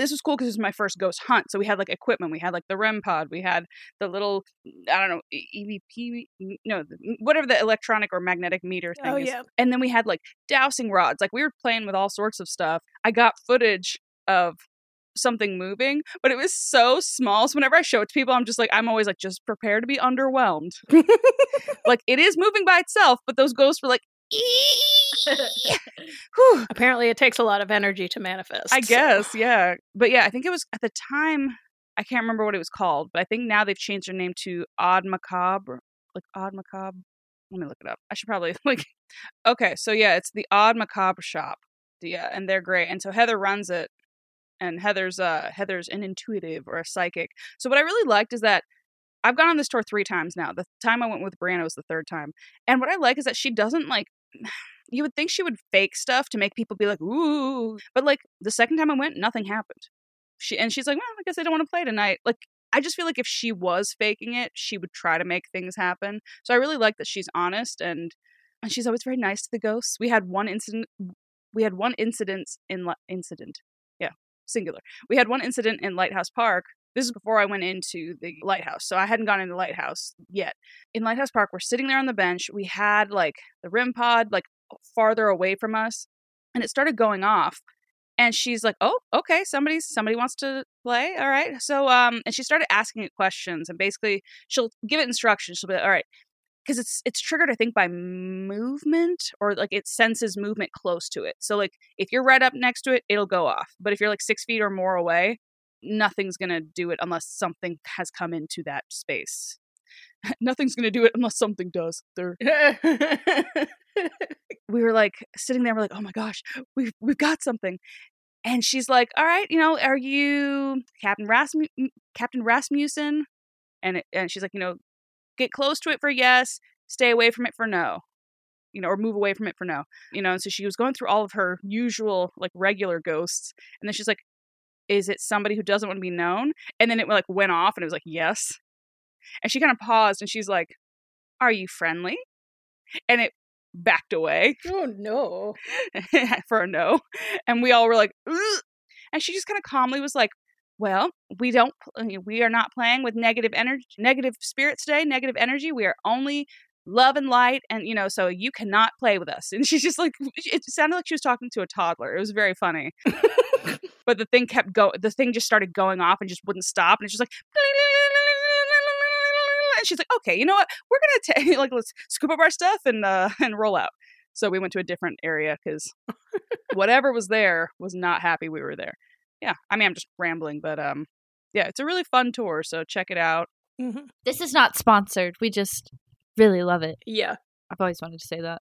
C: this was cool because it was my first ghost hunt. So we had like equipment. We had like the REM pod. We had the little, mm, I don't know, EVP, mm, no, mm, whatever the electronic or magnetic meter thing
A: Oh,
C: is.
A: yeah.
C: And then we had like dowsing rods. Like we were playing with all sorts of stuff. I got footage of something moving, but it was so small. So whenever I show it to people, I'm just like, I'm always like, just prepare to be underwhelmed. like it is moving by itself, but those ghosts were like.
A: Apparently, it takes a lot of energy to manifest.
C: I
A: so-
C: guess, yeah. But yeah, I think it was at the time. I can't remember what it was called, but I think now they've changed their name to Odd Macabre, like Odd Macabre. Let me look it up. I should probably like. Okay, so yeah, it's the Odd Macabre shop. Yeah, and they're great. And so Heather runs it, and Heather's uh Heather's an intuitive or a psychic. So what I really liked is that I've gone on this tour three times now. The time I went with Briana was the third time, and what I like is that she doesn't like. You would think she would fake stuff to make people be like, "Ooh," but like the second time I went, nothing happened. She and she's like, "Well, I guess I don't want to play tonight." Like, I just feel like if she was faking it, she would try to make things happen. So I really like that she's honest and and she's always very nice to the ghosts. We had one incident. We had one incident in incident, yeah, singular. We had one incident in Lighthouse Park. This is before I went into the lighthouse, so I hadn't gone into the lighthouse yet. In Lighthouse Park, we're sitting there on the bench. We had like the REM pod like farther away from us, and it started going off. And she's like, "Oh, okay, somebody somebody wants to play. All right." So um, and she started asking it questions, and basically she'll give it instructions. She'll be like, "All right." Because it's it's triggered, I think, by movement or like it senses movement close to it. So like if you're right up next to it, it'll go off. But if you're like six feet or more away, nothing's gonna do it unless something has come into that space. nothing's gonna do it unless something does. There, we were like sitting there, we're like, oh my gosh, we've we've got something. And she's like, all right, you know, are you Captain Rasmu- Captain Rasmussen? And it, and she's like, you know, get close to it for yes, stay away from it for no. You know, or move away from it for no. You know, and so she was going through all of her usual like regular ghosts, and then she's like, "Is it somebody who doesn't want to be known?" And then it like went off, and it was like, "Yes." And she kind of paused, and she's like, "Are you friendly?" And it backed away
A: oh no.
C: for a no, and we all were like, Ugh. and she just kind of calmly was like, "Well, we don't, we are not playing with negative energy, negative spirits today, negative energy. We are only." love and light and you know so you cannot play with us and she's just like it sounded like she was talking to a toddler it was very funny but the thing kept go the thing just started going off and just wouldn't stop and it's just like and she's like okay you know what we're gonna take like let's scoop up our stuff and uh and roll out so we went to a different area because whatever was there was not happy we were there yeah i mean i'm just rambling but um yeah it's a really fun tour so check it out
A: Mhm.
B: This is not sponsored. We just really love it.
A: Yeah.
B: I've always wanted to say that.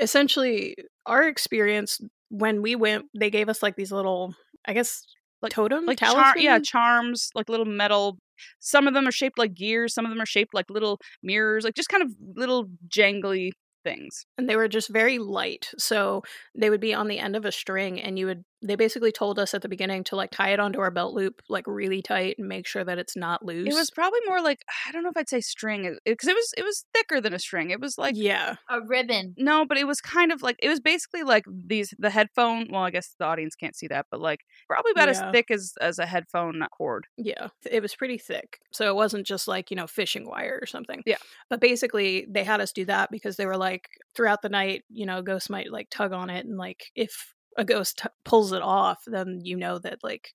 A: Essentially, our experience when we went, they gave us like these little, I guess,
C: Like-
A: totem,
C: like char- yeah charms like little metal some of them are shaped like gears some of them are shaped like little mirrors like just kind of little jangly things.
A: And they were just very light so they would be on the end of a string and you would they basically told us at the beginning to like tie it onto our belt loop like really tight and make sure that it's not loose
C: it was probably more like i don't know if i'd say string because it, was it was thicker than a string it was like
A: yeah
B: A ribbon.
C: no but it was kind of like it was basically like these the headphone well i guess the audience can't see that but like probably about
A: Yeah.
C: as thick as as a headphone cord
A: yeah it was pretty thick so it wasn't just like you know fishing wire or something
C: Yeah.
A: but basically they had us do that because they were like throughout the night you know ghosts might like tug on it and like if a ghost t- pulls it off, then you know that like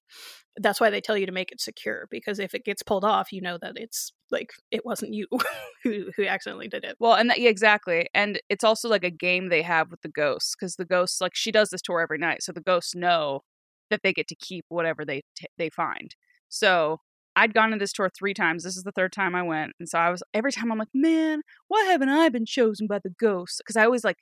A: that's why they tell you to make it secure because if it gets pulled off, you know that it's like it wasn't you who who accidentally did it.
C: Well, and that, yeah, exactly. And it's also like a game they have with the ghosts because the ghosts, like, she does this tour every night, so the ghosts know that they get to keep whatever they t- they find. So I'd gone to this tour three times. This is the third time I went, and so I was every time I'm like, man, why haven't I been chosen by the ghosts? Because I always like,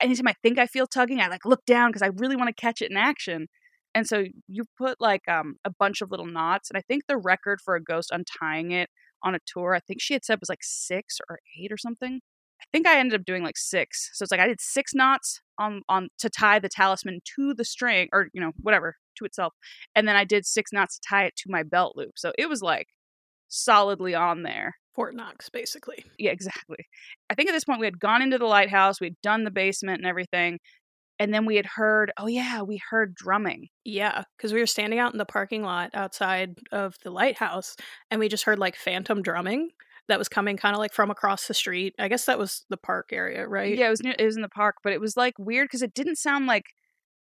C: anytime I think I feel tugging, I like look down because I really want to catch it in action. And so you put like um, a bunch of little knots, and I think the record for a ghost untying it on a tour, I think she had said was like six or eight or something. I think I ended up doing like six. So it's like I did six knots on on to tie the talisman to the string, or you know whatever to itself, and then I did six knots to tie it to my belt loop. So it was like solidly on there.
A: Fort Knox, basically.
C: Yeah, exactly. I think at this point we had gone into the lighthouse, we'd done the basement and everything, and then we had heard, oh yeah, we heard drumming.
A: Yeah, because we were standing out in the parking lot outside of the lighthouse, and we just heard like phantom drumming that was coming kind of like from across the street. I guess that was the park area, right?
C: Yeah, it was near, it was in the park, but it was like weird because it didn't sound like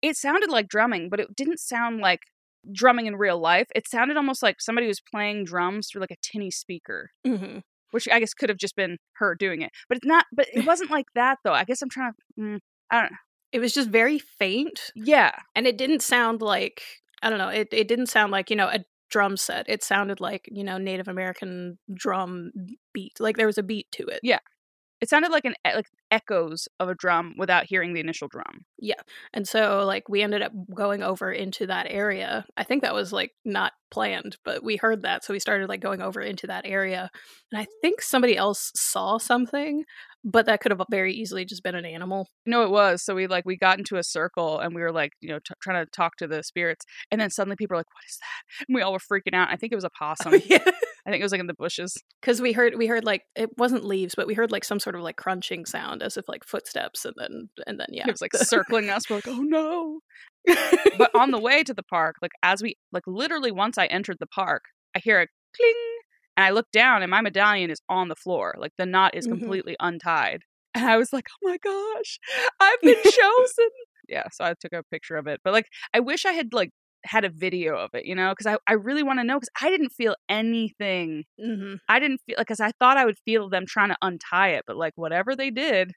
C: it sounded like drumming, but it didn't sound like drumming in real life. It sounded almost like somebody was playing drums through like a tinny speaker,
A: hmm
C: which I guess could have just been her doing it. But it's not. But it wasn't like that though. I guess I'm trying to. Mm, I don't. know.
A: It was just very faint,
C: Yeah,
A: and it didn't sound like I don't know. It it didn't sound like you know a drum set. It sounded like you know Native American drum beat. Like there was a beat to it.
C: It sounded like an like echoes of a drum without hearing the initial drum. Yeah.
A: And so like we ended up going over into that area. I think that was like not planned, but we heard that. So we started like going over into that area. And I think somebody else saw something, but that could have very easily just been an animal.
C: No, it was. So we like we got into a circle and we were like you know t- trying to talk to the spirits, and then suddenly people were like, "What is that?" And we all were freaking out. I think it was a oh, possum.
A: yeah.
C: I think it was like in the bushes.
A: Cuz we heard we heard like it wasn't leaves, but we heard like some sort of like crunching sound as if like footsteps and then and then yeah.
C: It was like circling us. We're like, "Oh no!" But on the way to the park, like as we like literally once I entered the park, I hear a cling, and I look down and my medallion is on the floor. Like the knot is
A: Mhm.
C: completely untied, and I was like, "Oh my gosh, I've been chosen!" yeah, so I took a picture of it. But like, I wish I had like had a video of it, you know, because I I really want to know because I didn't feel anything.
A: hmm
C: I didn't feel like because I thought I would feel them trying to untie it, but like whatever they did,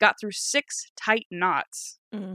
C: got through six tight knots.
A: hmm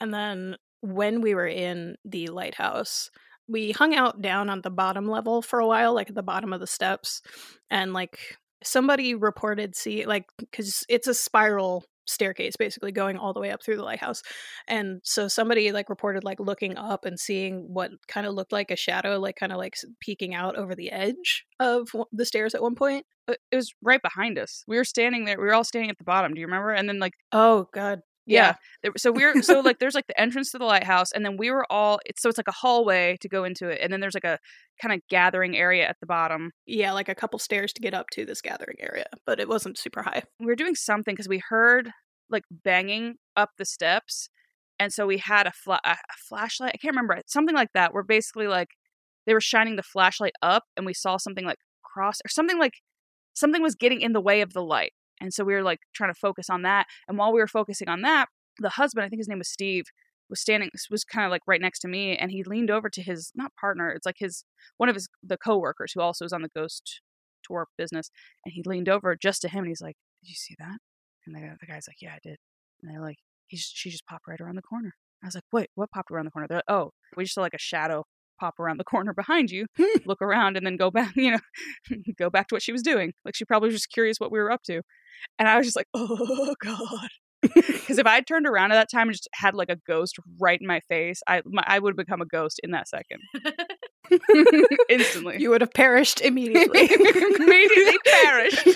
A: And then when we were in the lighthouse, we hung out down on the bottom level for a while, like at the bottom of the steps. And like somebody reported see like because it's a spiral staircase basically going all the way up through the lighthouse and so somebody like reported like looking up and seeing what kind of looked like a shadow like kind of like peeking out over the edge of the stairs at one point
C: It was right behind us. We were standing there. We were all standing at the bottom. Do you remember? And then like
A: oh god
C: yeah, there, so we're so like there's like the entrance to the lighthouse, and then we were all. It's so it's like a hallway to go into it, and then there's like a kind of gathering area at the bottom.
A: yeah like a couple stairs to get up to this gathering area but it wasn't super high
C: we were doing something because we heard like banging up the steps and so we had a, fla- a a flashlight i can't remember something like that where basically like they were shining the flashlight up and we saw something like cross or something like something was getting in the way of the light and so we were like trying to focus on that and while we were focusing on that the husband i think his name was steve was standing was kind of like right next to me and he leaned over to his not partner it's like his one of his the co-workers who also is on the ghost tour business and he leaned over just to him and he's like did you see that and the, the guy's like, yeah, I did. And they're like, He's, she just popped right around the corner. I was like, wait, what popped around the corner? They're like, oh, we just saw like a shadow pop around the corner behind you, hmm. look around, and then go back, you know, go back to what she was doing. Like she probably was just curious what we were up to. And I was just like, oh God. Because if I had turned around at that time and just had like a ghost right in my face, I my, I would have become a ghost in that second. Instantly.
A: You would have perished immediately.
C: Immediately perished.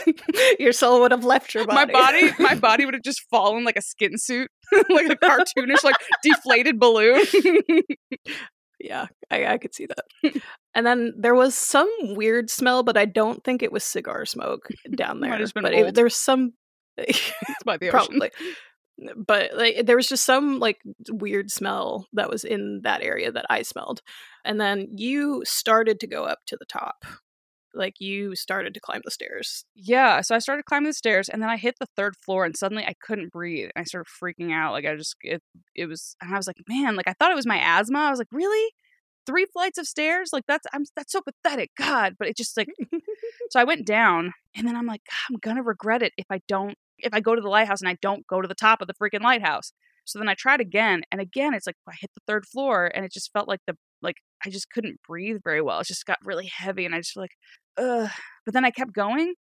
A: your soul would have left your body.
C: my
A: body.
C: body my body would have just fallen like a skin suit like a cartoonish like deflated balloon
A: yeah, I, I could see that. and then there was some weird smell, but I don't think it was cigar smoke down
C: Might
A: there.
C: have just been
A: but it, there was some.
C: it's by the ocean
A: probably. But like there was just some like weird smell that was in that area that I smelled. And then you started to go up to the top. Like you started to climb the stairs.
C: Yeah, so I started climbing the stairs and then I hit the third floor and suddenly I couldn't breathe. and I started freaking out. Like I just it it was and I was like, "Man, like I thought it was my asthma." I was like, "Really? Three flights of stairs? Like that's I'm that's so pathetic. God." But it just like so I went down and then I'm like, "I'm going to regret it if I don't if I go to the lighthouse and I don't go to the top of the freaking lighthouse." So then I tried again and again it's like I hit the third floor and it just felt like the like I just couldn't breathe very well. It just got really heavy and I just like ugh. But then I kept going.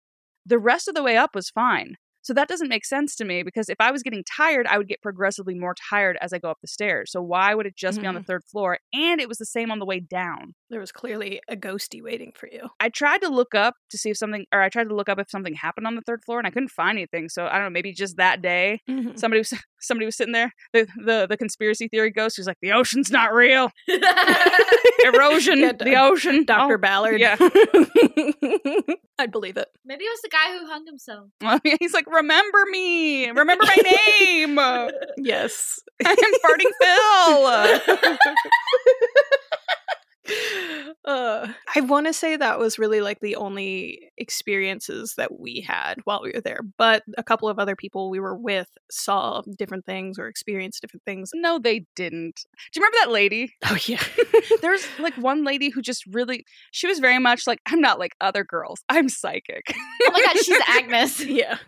C: The rest of the way up was fine. So that doesn't make sense to me because if I was getting tired, I would get progressively more tired as I go up the stairs. So why would it just be on the third floor? And it was the same on the way down.
A: There was clearly a ghosty waiting for you.
C: I tried to look up to see if something, or I tried to look up if something happened on the third floor, and I couldn't find anything. So I don't know, maybe just that day
A: Mhm.
C: somebody was somebody was sitting there. The the, the conspiracy theory ghost who's like, the ocean's not real. Erosion,
A: Yeah,
C: the ocean.
A: Dr.
C: Oh,
A: Ballard.
C: yeah.
A: I'd believe it.
B: Maybe it was the guy who hung himself.
C: Well, he's like, remember me, remember my name.
A: Yes.
C: I'm farting Phil.
A: uh, I want to say that was really like the only experiences that we had while we were there, but a couple of other people we were with saw different things or experienced different things.
C: no, they didn't. Do you remember that lady?
A: Oh yeah,
C: There's like one lady who just really, she was very much like, I'm not like other girls. I'm psychic.
B: Oh my god, she's Agnes.
A: yeah,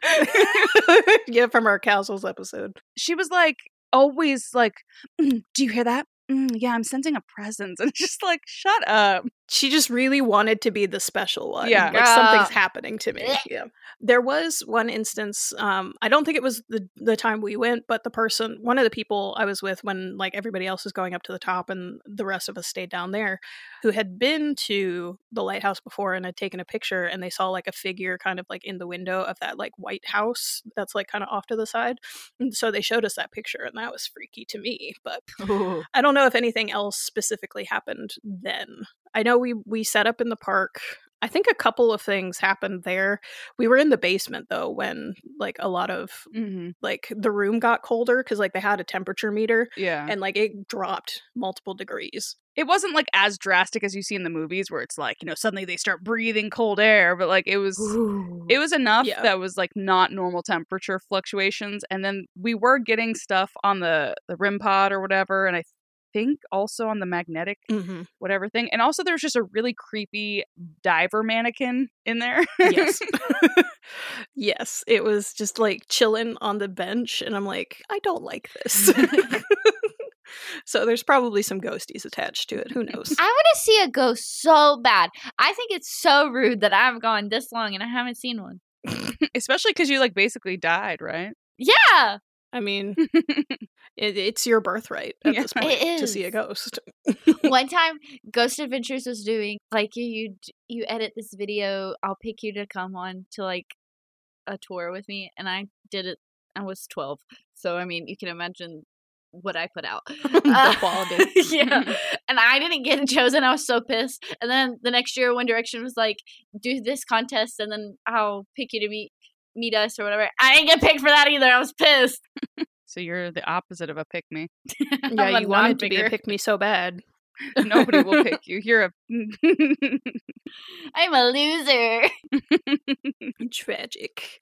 A: yeah, from our Castles episode.
C: she was like always like, "Mm, do you hear that? Mm, yeah, I'm sensing a presence. And just like, shut up.
A: She just really wanted to be the special one.
C: Yeah.
A: like something's happening to me.
B: Blech.
A: Yeah, there was one instance. Um, I don't think it was the the time we went, but the person, one of the people I was with when like everybody else was going up to the top and the rest of us stayed down there, who had been to the lighthouse before and had taken a picture, and they saw like a figure kind of like in the window of that like white house that's like kind of off to the side. And so they showed us that picture, and that was freaky to me. But I don't know if anything else specifically happened then. I know we we set up in the park. I think a couple of things happened there. We were in the basement though when like a lot of
C: Mm-hmm.
A: like the room got colder cuz like they had a temperature meter
C: Yeah.
A: and like it dropped multiple degrees.
C: it wasn't like as drastic as you see in the movies where it's like, you know, suddenly they start breathing cold air, but like it was. It was enough
A: Yeah.
C: that was like not normal temperature fluctuations, and then we were getting stuff on the the REM pod or whatever, and I think also on the magnetic
A: Mhm.
C: whatever thing, and also there's just a really creepy diver mannequin in there.
A: Yes. yes, it was just like chilling on the bench and I'm like, I don't like this. so there's probably some ghosties attached to it. Who knows?
B: I want to see a ghost so bad. I think it's so rude that I've gone this long and I haven't seen one.
C: Especially because you like basically died, right?
B: Yeah.
A: I mean, it, it's your birthright at
C: Yeah.
A: this point to see a ghost.
B: One time, Ghost Adventures was doing like you you you edit this video. I'll pick you to come on to like a tour with me, and I did it. I was twelve, so I mean, you can imagine what I put out.
A: Uh, the quality.
B: yeah. And I didn't get chosen. I was so pissed. And then the next year, One Direction was like, do this contest and then I'll pick you to meet meet us or whatever. I didn't get picked for that either. I was pissed.
C: So you're the opposite of a pick me.
A: Yeah, you wanted to be a pick me so bad.
C: Nobody will pick you. You're a
B: I'm a loser.
A: Tragic.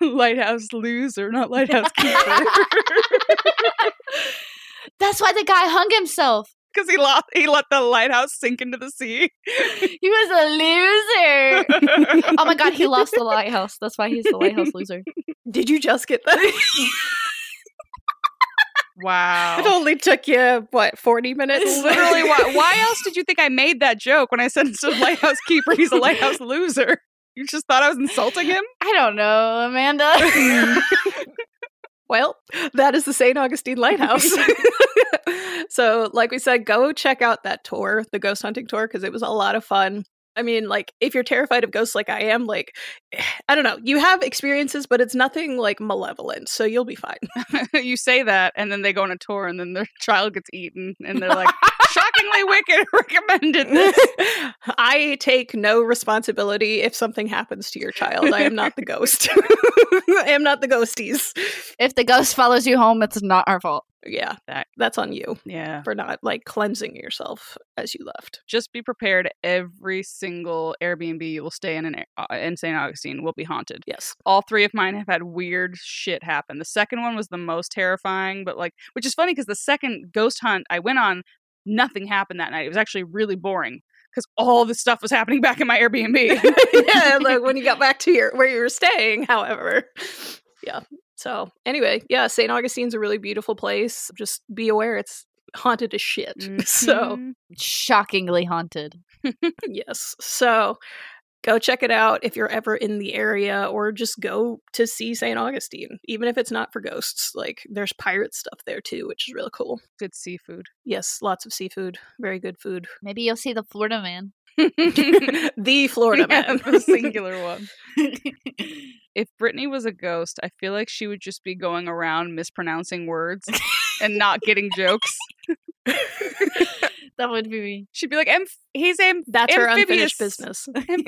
C: lighthouse loser, not lighthouse keeper.
B: That's why the guy hung himself.
C: Because he lost, he let the lighthouse sink into the sea.
B: He was a loser. oh my god, he lost the lighthouse. That's why he's the lighthouse loser.
A: Did you just get that?
C: wow.
A: it only took you, what, 40 minutes?
C: Literally, why, why else did you think I made that joke when I said instead of lighthouse keeper, he's a lighthouse loser? You just thought I was insulting him?
B: I don't know, Amanda.
A: Well, that is the St. Augustine Lighthouse. so, like we said, go check out that tour, the ghost hunting tour, because it was a lot of fun. I mean, like, if you're terrified of ghosts like I am, like, I don't know. You have experiences, but it's nothing like malevolent, so you'll be fine.
C: you say that, and then they go on a tour, and then their child gets eaten, and they're like, "Shockingly wicked." Recommended this.
A: I take no responsibility if something happens to your child. I am not the ghost. I am not the ghosties.
B: If the ghost follows you home, it's not our fault.
A: Yeah,
C: That-
A: that's on you
C: Yeah.
A: for not like cleansing yourself as you left.
C: Just be prepared. Every single Airbnb you will stay in in, uh, in St. Augustine will be haunted.
A: Yes.
C: all three of mine have had weird shit happen. The second one was the most terrifying, but like, which is funny because the second ghost hunt I went on, nothing happened that night. It was actually really boring because all this stuff was happening back in my Airbnb.
A: yeah, like when you got back to your where you were staying, however. Yeah. So anyway, yeah, St. Augustine's a really beautiful place. Just be aware it's haunted as shit. So
C: Mhm.
B: Shockingly haunted.
A: yes. So go check it out if you're ever in the area or just go to see St. Augustine, even if it's not for ghosts. Like there's pirate stuff there too, which is really cool.
C: good seafood.
A: Yes, lots of seafood, very good food.
B: Maybe you'll see the Florida man.
A: the Florida
C: Yeah,
A: man.
C: the singular one. If Brittany was a ghost, I feel like she would just be going around mispronouncing words and not getting jokes.
B: That would be me.
C: She'd be like, "Amph- "He's am-
A: That's her unfinished business.
C: amphibious,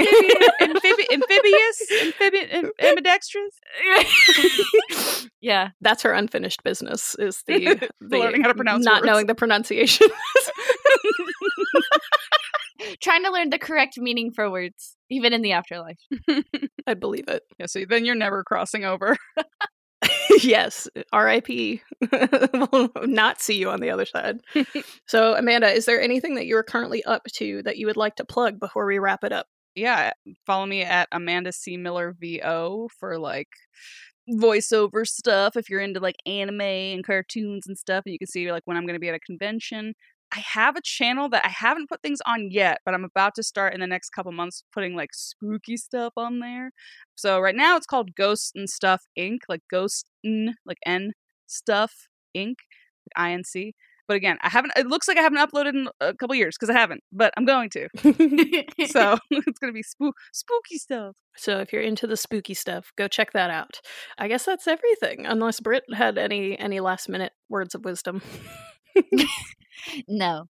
C: amphibi- amphibious, amphibious, am- ambidextrous."
B: yeah.
A: That's her unfinished business. Is the, the
C: Learning how to pronounce
A: not
C: words.
A: knowing the pronunciation.
B: Trying to learn the correct meaning for words, even in the afterlife.
A: I believe it.
C: Yeah, so then you're never crossing over.
A: yes, R.I.P. will not see you on the other side. so, Amanda, is there anything that you are currently up to that you would like to plug before we wrap it up?
C: Yeah, follow me at Amanda C Miller VO for like voiceover stuff if you're into like anime and cartoons and stuff and you can see like when I'm going to be at a convention. I have a channel that I haven't put things on yet, but I'm about to start in the next couple months putting like spooky stuff on there. So right now it's called Ghost and Stuff Inc. Like Ghost N, like N Stuff Inc. Like INC. But again, I haven't. It looks like I haven't uploaded in a couple years because I haven't, but I'm going to. So it's gonna be spook spooky stuff.
A: So if you're into the spooky stuff, go check that out. I guess that's everything. Unless Britt had any any last minute words of wisdom.
B: no.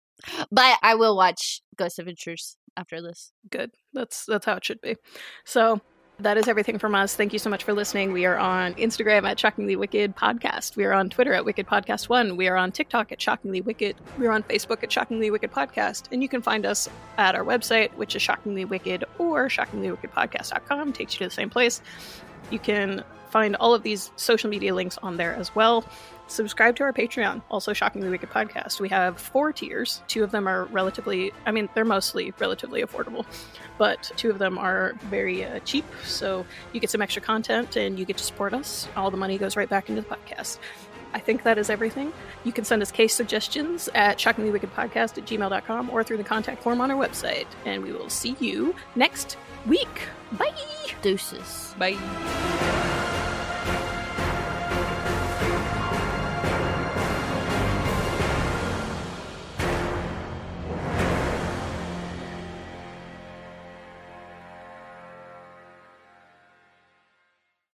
B: But I will watch Ghost Adventures after this.
A: Good. That's that's how it should be. So that is everything from us. Thank you so much for listening. We are on Instagram at Shockingly Wicked Podcast. We are on Twitter at Wicked Podcast One. We are on TikTok at Shockingly Wicked. We are on Facebook at Shockingly Wicked Podcast. And you can find us at our website, which is Shockingly Wicked or ShockinglyWickedPodcast.com. Takes you to the same place. You can find all of these social media links on there as well. Subscribe to our Patreon, also Shockingly Wicked Podcast. We have four tiers. Two of them are relatively, I mean, they're mostly relatively affordable, but two of them are very uh, cheap. So you get some extra content and you get to support us. All the money goes right back into the podcast. I think that is everything. You can send us case suggestions at shockinglywickedpodcast at gmail.com or through the contact form on our website. And we will see you next week. Bye!
B: Deuces.
C: Bye.